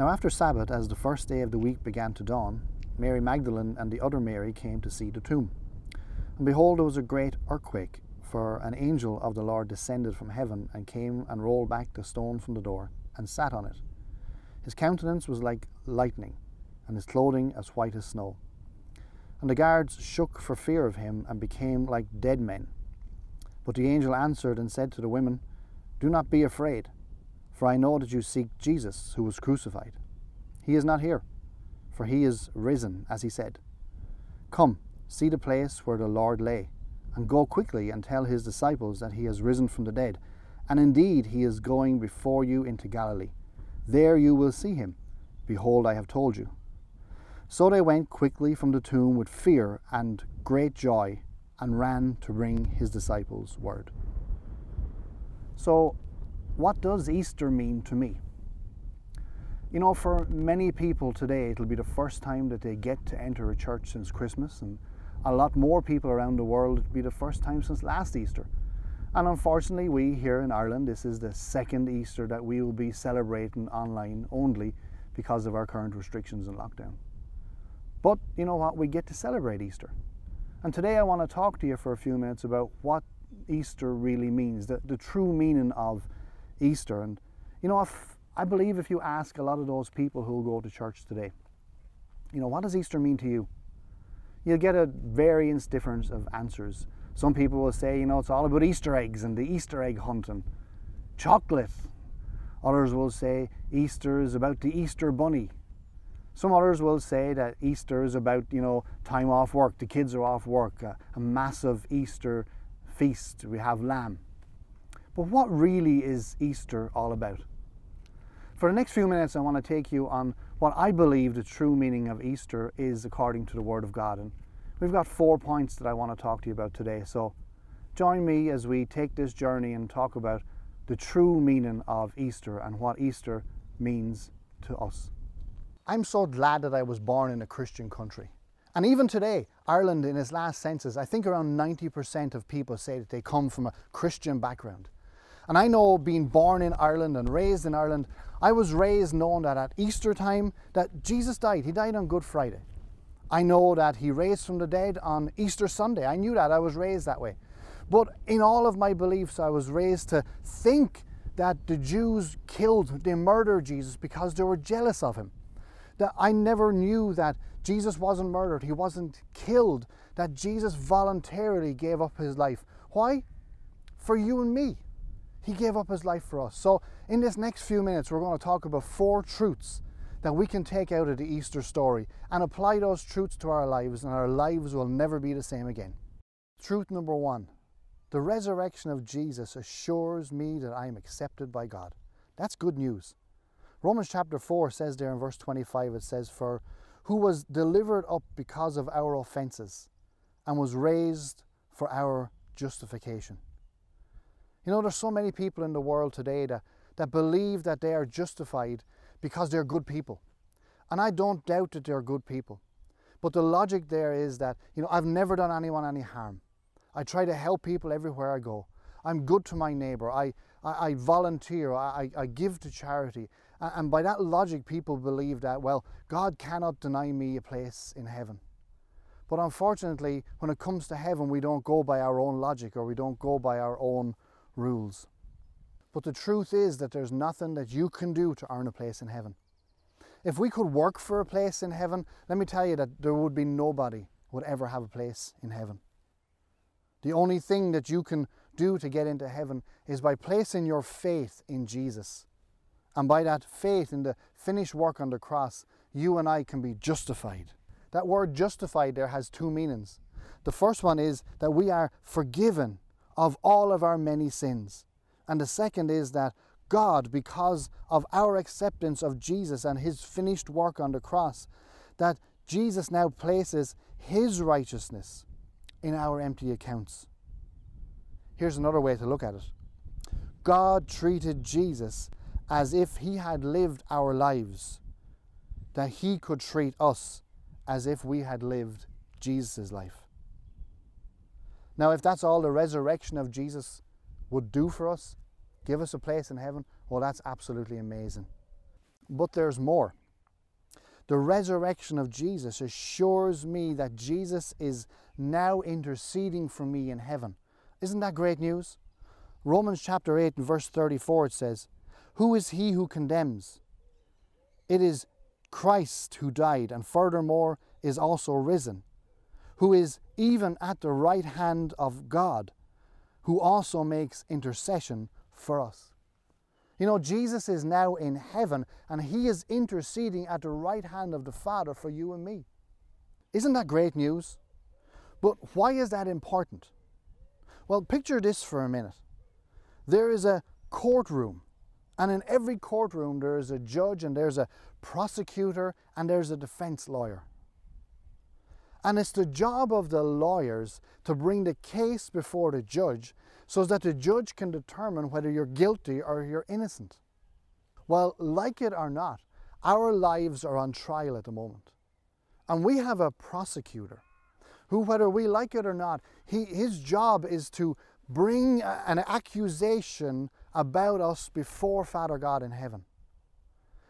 Now, after Sabbath, as the first day of the week began to dawn, Mary Magdalene and the other Mary came to see the tomb. And behold, there was a great earthquake, for an angel of the Lord descended from heaven and came and rolled back the stone from the door and sat on it. His countenance was like lightning, and his clothing as white as snow. And the guards shook for fear of him and became like dead men. But the angel answered and said to the women, Do not be afraid, for I know that you seek Jesus who was crucified. He is not here, for he is risen, as he said. Come, see the place where the Lord lay, and go quickly and tell his disciples that he has risen from the dead. And indeed, he is going before you into Galilee. There you will see him. Behold, I have told you. So they went quickly from the tomb with fear and great joy and ran to bring his disciples word. So, what does Easter mean to me? You know, for many people today, it'll be the first time that they get to enter a church since Christmas, and a lot more people around the world, it'll be the first time since last Easter. And unfortunately, we here in Ireland, this is the second Easter that we will be celebrating online only because of our current restrictions and lockdown. But you know what? We get to celebrate Easter. And today I want to talk to you for a few minutes about what Easter really means, the, the true meaning of Easter. And you know, if, I believe if you ask a lot of those people who go to church today, you know, what does Easter mean to you? You'll get a variance difference of answers. Some people will say, you know, it's all about Easter eggs and the Easter egg hunting, chocolate. Others will say Easter is about the Easter bunny. Some others will say that Easter is about, you know, time off work, the kids are off work, a, a massive Easter feast, we have lamb. But what really is Easter all about? For the next few minutes, I want to take you on what I believe the true meaning of Easter is according to the Word of God. And we've got four points that I want to talk to you about today. So join me as we take this journey and talk about the true meaning of Easter and what Easter means to us. I'm so glad that I was born in a Christian country. And even today, Ireland, in its last census, I think around 90% of people say that they come from a Christian background. And I know being born in Ireland and raised in Ireland, I was raised knowing that at Easter time that Jesus died. He died on Good Friday. I know that he raised from the dead on Easter Sunday. I knew that. I was raised that way. But in all of my beliefs, I was raised to think that the Jews killed, they murdered Jesus because they were jealous of him that I never knew that Jesus wasn't murdered, he wasn't killed, that Jesus voluntarily gave up his life. Why? For you and me. He gave up his life for us. So, in this next few minutes, we're going to talk about four truths that we can take out of the Easter story and apply those truths to our lives, and our lives will never be the same again. Truth number one the resurrection of Jesus assures me that I am accepted by God. That's good news. Romans chapter 4 says there in verse 25, it says, For who was delivered up because of our offences and was raised for our justification. You know, there's so many people in the world today that, that believe that they are justified because they're good people. And I don't doubt that they're good people. But the logic there is that, you know, I've never done anyone any harm. I try to help people everywhere I go. I'm good to my neighbour. I, I, I volunteer. I, I give to charity. And by that logic, people believe that, well, God cannot deny me a place in heaven. But unfortunately, when it comes to heaven, we don't go by our own logic or we don't go by our own rules. But the truth is that there's nothing that you can do to earn a place in heaven. If we could work for a place in heaven, let me tell you that there would be nobody would ever have a place in heaven. The only thing that you can do to get into heaven is by placing your faith in Jesus and by that faith in the finished work on the cross, you and I can be justified. That word justified there has two meanings. The first one is that we are forgiven of all of our many sins. And the second is that God, because of our acceptance of Jesus and his finished work on the cross, that Jesus now places his righteousness in our empty accounts. Here's another way to look at it God treated Jesus as if He had lived our lives, that He could treat us as if we had lived Jesus' life. Now, if that's all the resurrection of Jesus would do for us, give us a place in heaven, well, that's absolutely amazing. But there's more. The resurrection of Jesus assures me that Jesus is now interceding for me in heaven. Isn't that great news? Romans chapter 8 and verse 34 it says, Who is he who condemns? It is Christ who died and furthermore is also risen, who is even at the right hand of God, who also makes intercession for us. You know, Jesus is now in heaven and he is interceding at the right hand of the Father for you and me. Isn't that great news? But why is that important? Well, picture this for a minute. There is a courtroom, and in every courtroom, there is a judge, and there's a prosecutor, and there's a defense lawyer. And it's the job of the lawyers to bring the case before the judge so that the judge can determine whether you're guilty or you're innocent. Well, like it or not, our lives are on trial at the moment. And we have a prosecutor who, whether we like it or not, he, his job is to bring a, an accusation about us before Father God in heaven.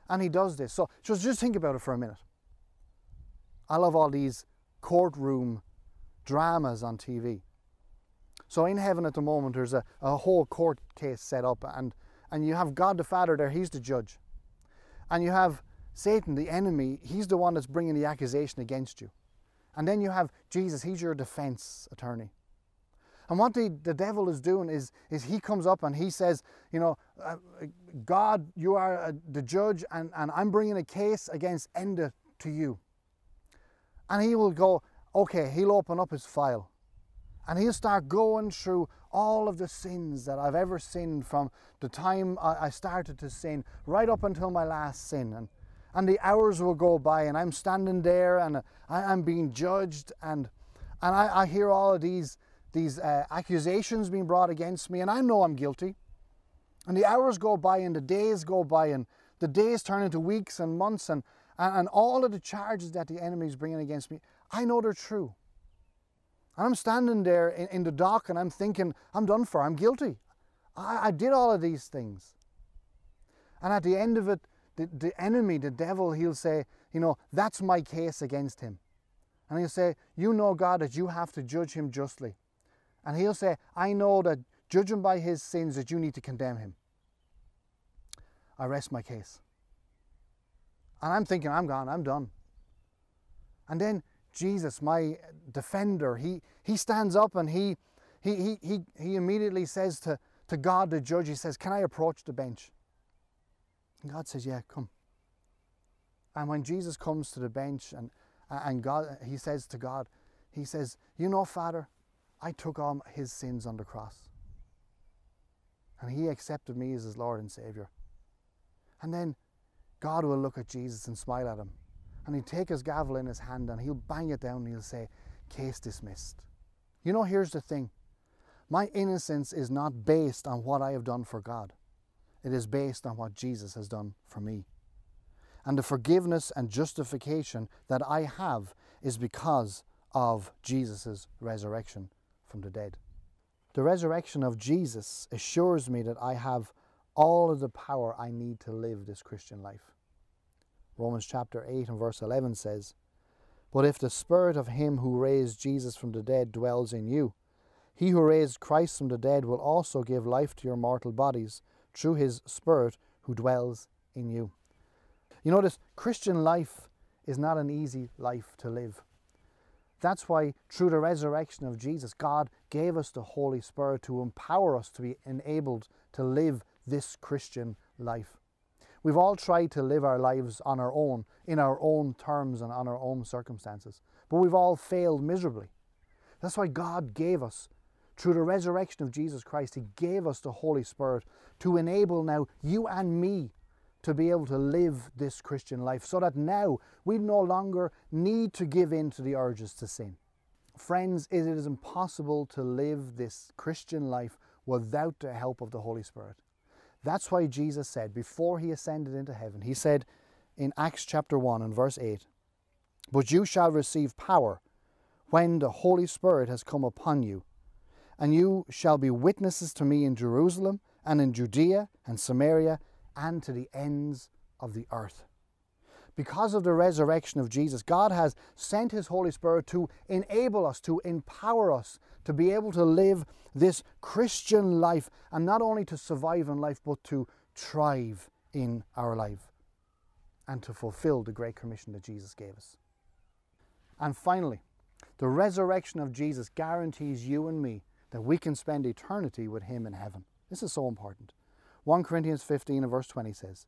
And he does this. So just, just think about it for a minute. I love all these courtroom dramas on TV. So in heaven at the moment, there's a, a whole court case set up, and, and you have God the Father there, he's the judge. And you have Satan, the enemy, he's the one that's bringing the accusation against you. And then you have Jesus, he's your defense attorney. And what the, the devil is doing is, is he comes up and he says, you know, uh, God, you are uh, the judge, and, and I'm bringing a case against Enda to you. And he will go, okay, he'll open up his file. And he'll start going through all of the sins that I've ever sinned from the time I started to sin right up until my last sin. And, and the hours will go by, and I'm standing there and I'm being judged, and, and I, I hear all of these, these uh, accusations being brought against me, and I know I'm guilty. And the hours go by, and the days go by, and the days turn into weeks and months, and, and, and all of the charges that the enemy is bringing against me, I know they're true. And I'm standing there in, in the dock and I'm thinking, I'm done for, I'm guilty. I, I did all of these things. And at the end of it, the, the enemy, the devil, he'll say, you know, that's my case against him. And he'll say, You know, God, that you have to judge him justly. And he'll say, I know that judging by his sins, that you need to condemn him. I rest my case. And I'm thinking, I'm gone, I'm done. And then Jesus, my defender, he, he stands up and he, he, he, he, he immediately says to, to God, the judge, he says, Can I approach the bench? And God says, Yeah, come. And when Jesus comes to the bench and, and God, he says to God, He says, You know, Father, I took on his sins on the cross. And he accepted me as his Lord and Savior. And then God will look at Jesus and smile at him and he'd take his gavel in his hand and he'll bang it down and he'll say, Case dismissed. You know, here's the thing my innocence is not based on what I have done for God, it is based on what Jesus has done for me. And the forgiveness and justification that I have is because of Jesus' resurrection from the dead. The resurrection of Jesus assures me that I have all of the power I need to live this Christian life. Romans chapter 8 and verse 11 says, But if the Spirit of Him who raised Jesus from the dead dwells in you, he who raised Christ from the dead will also give life to your mortal bodies through His Spirit who dwells in you. You notice, Christian life is not an easy life to live. That's why, through the resurrection of Jesus, God gave us the Holy Spirit to empower us to be enabled to live this Christian life. We've all tried to live our lives on our own, in our own terms and on our own circumstances, but we've all failed miserably. That's why God gave us, through the resurrection of Jesus Christ, He gave us the Holy Spirit to enable now you and me to be able to live this Christian life so that now we no longer need to give in to the urges to sin. Friends, it is impossible to live this Christian life without the help of the Holy Spirit. That's why Jesus said, before he ascended into heaven, he said in Acts chapter 1 and verse 8, But you shall receive power when the Holy Spirit has come upon you, and you shall be witnesses to me in Jerusalem and in Judea and Samaria and to the ends of the earth. Because of the resurrection of Jesus, God has sent His Holy Spirit to enable us, to empower us to be able to live this Christian life and not only to survive in life but to thrive in our life and to fulfill the great commission that Jesus gave us. And finally, the resurrection of Jesus guarantees you and me that we can spend eternity with Him in heaven. This is so important. 1 Corinthians 15 and verse 20 says,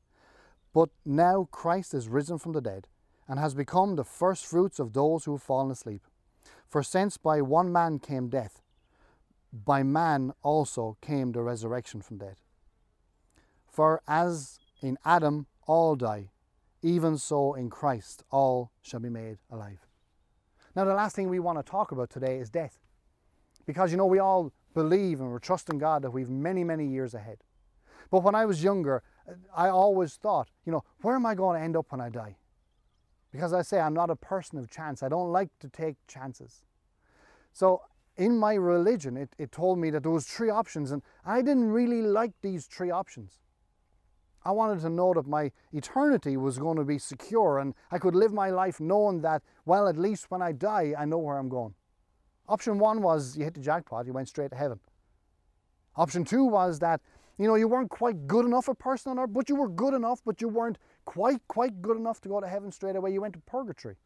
But now Christ is risen from the dead and has become the first fruits of those who have fallen asleep. For since by one man came death, by man also came the resurrection from dead. For as in Adam all die, even so in Christ all shall be made alive. Now, the last thing we want to talk about today is death. Because, you know, we all believe and we're trusting God that we've many, many years ahead. But when I was younger, I always thought, you know, where am I going to end up when I die? Because I say I'm not a person of chance. I don't like to take chances. So in my religion, it, it told me that there was three options, and I didn't really like these three options. I wanted to know that my eternity was going to be secure and I could live my life knowing that, well, at least when I die, I know where I'm going. Option one was you hit the jackpot, you went straight to heaven. Option two was that, you know, you weren't quite good enough a person on earth, but you were good enough, but you weren't quite, quite good enough to go to heaven straight away. You went to purgatory.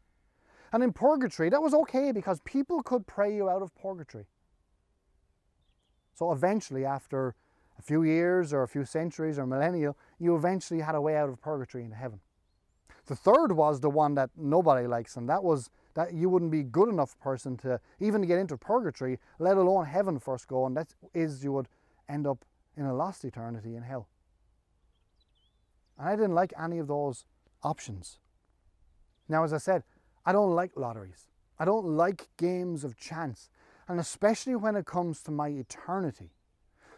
And in purgatory, that was okay because people could pray you out of purgatory. So eventually, after a few years or a few centuries or millennia, you eventually had a way out of purgatory into heaven. The third was the one that nobody likes, and that was that you wouldn't be good enough person to even get into purgatory, let alone heaven first go, and that is you would end up in a lost eternity in hell. And I didn't like any of those options. Now, as I said, I don't like lotteries. I don't like games of chance, and especially when it comes to my eternity.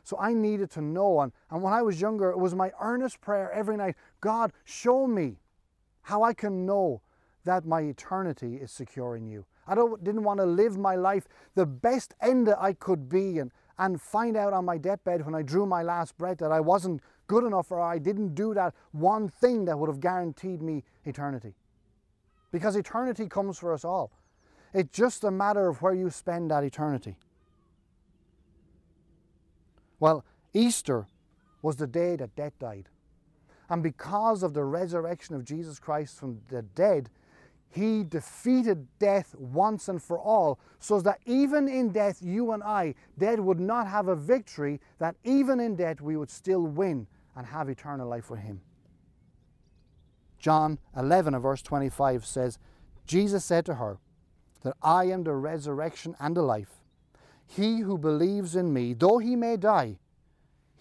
So I needed to know. And, and when I was younger, it was my earnest prayer every night God, show me how I can know that my eternity is secure in you. I don't, didn't want to live my life the best end that I could be and, and find out on my deathbed when I drew my last breath that I wasn't good enough or I didn't do that one thing that would have guaranteed me eternity. Because eternity comes for us all. It's just a matter of where you spend that eternity. Well, Easter was the day that death died. And because of the resurrection of Jesus Christ from the dead, he defeated death once and for all, so that even in death, you and I, dead would not have a victory, that even in death, we would still win and have eternal life with him. John 11, verse 25 says, Jesus said to her, That I am the resurrection and the life. He who believes in me, though he may die,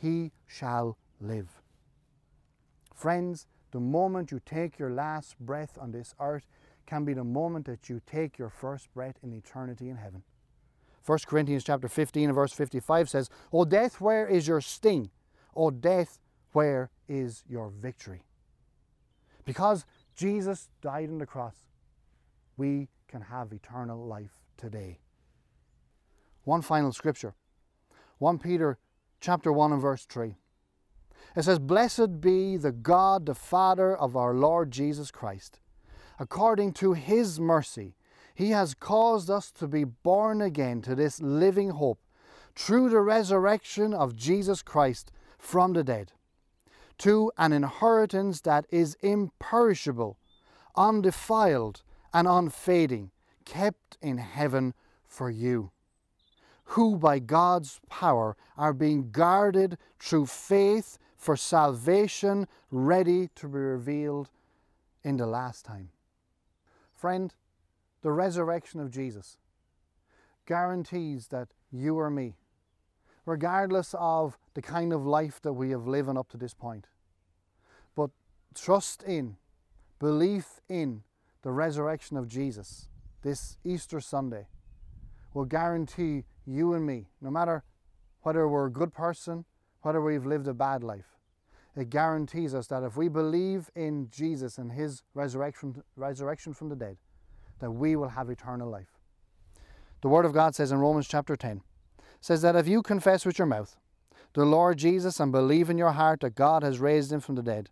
he shall live. Friends, the moment you take your last breath on this earth can be the moment that you take your first breath in eternity in heaven. 1 Corinthians chapter 15 and verse 55 says, O death, where is your sting? O death, where is your victory? Because Jesus died on the cross, we can have eternal life today. One final scripture 1 Peter chapter 1 and verse 3. It says, Blessed be the God, the Father of our Lord Jesus Christ. According to his mercy, he has caused us to be born again to this living hope through the resurrection of Jesus Christ from the dead, to an inheritance that is imperishable, undefiled, and unfading, kept in heaven for you who by God's power are being guarded through faith for salvation ready to be revealed in the last time. Friend, the resurrection of Jesus guarantees that you or me, regardless of the kind of life that we have lived up to this point, but trust in, belief in the resurrection of Jesus this Easter Sunday will guarantee you and me, no matter whether we're a good person, whether we've lived a bad life, it guarantees us that if we believe in Jesus and his resurrection, resurrection from the dead, that we will have eternal life. The Word of God says in Romans chapter 10, says that if you confess with your mouth the Lord Jesus and believe in your heart that God has raised him from the dead,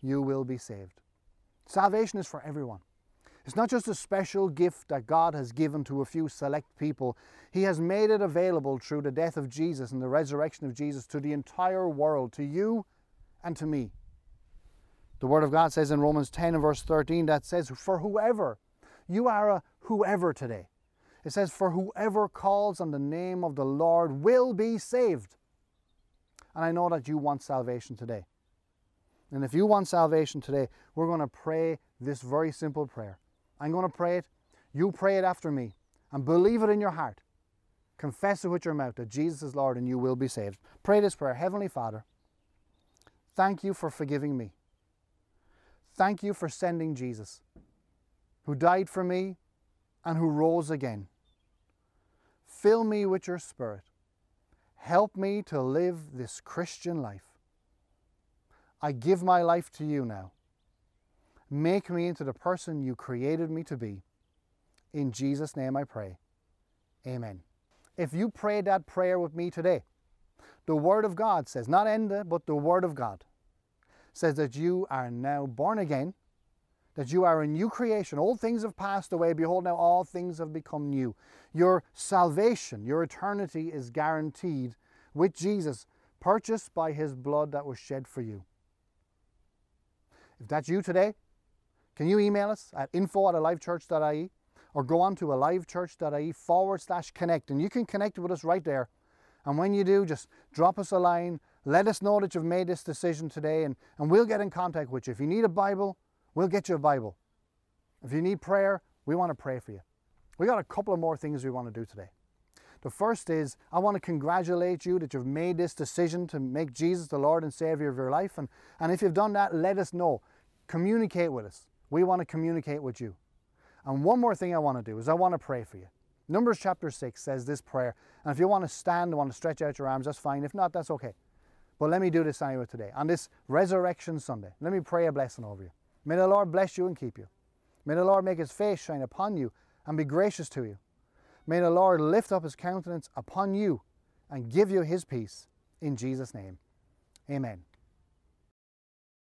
you will be saved. Salvation is for everyone. It's not just a special gift that God has given to a few select people. He has made it available through the death of Jesus and the resurrection of Jesus to the entire world, to you and to me. The Word of God says in Romans 10 and verse 13 that says, For whoever, you are a whoever today. It says, For whoever calls on the name of the Lord will be saved. And I know that you want salvation today. And if you want salvation today, we're going to pray this very simple prayer. I'm going to pray it. You pray it after me and believe it in your heart. Confess it with your mouth that Jesus is Lord and you will be saved. Pray this prayer Heavenly Father, thank you for forgiving me. Thank you for sending Jesus, who died for me and who rose again. Fill me with your Spirit. Help me to live this Christian life. I give my life to you now. Make me into the person you created me to be. In Jesus' name I pray. Amen. If you prayed that prayer with me today, the Word of God says, not Enda, but the Word of God, says that you are now born again, that you are a new creation. Old things have passed away. Behold, now all things have become new. Your salvation, your eternity is guaranteed with Jesus, purchased by His blood that was shed for you. If that's you today, can you email us at info at alivechurch.ie or go on to alivechurch.ie forward slash connect and you can connect with us right there. And when you do, just drop us a line. Let us know that you've made this decision today and, and we'll get in contact with you. If you need a Bible, we'll get you a Bible. If you need prayer, we want to pray for you. We got a couple of more things we want to do today. The first is I want to congratulate you that you've made this decision to make Jesus the Lord and Savior of your life. And, and if you've done that, let us know. Communicate with us. We want to communicate with you. And one more thing I want to do is I want to pray for you. Numbers chapter 6 says this prayer. And if you want to stand and want to stretch out your arms, that's fine. If not, that's okay. But let me do this anyway today. On this Resurrection Sunday, let me pray a blessing over you. May the Lord bless you and keep you. May the Lord make his face shine upon you and be gracious to you. May the Lord lift up his countenance upon you and give you his peace. In Jesus' name, amen.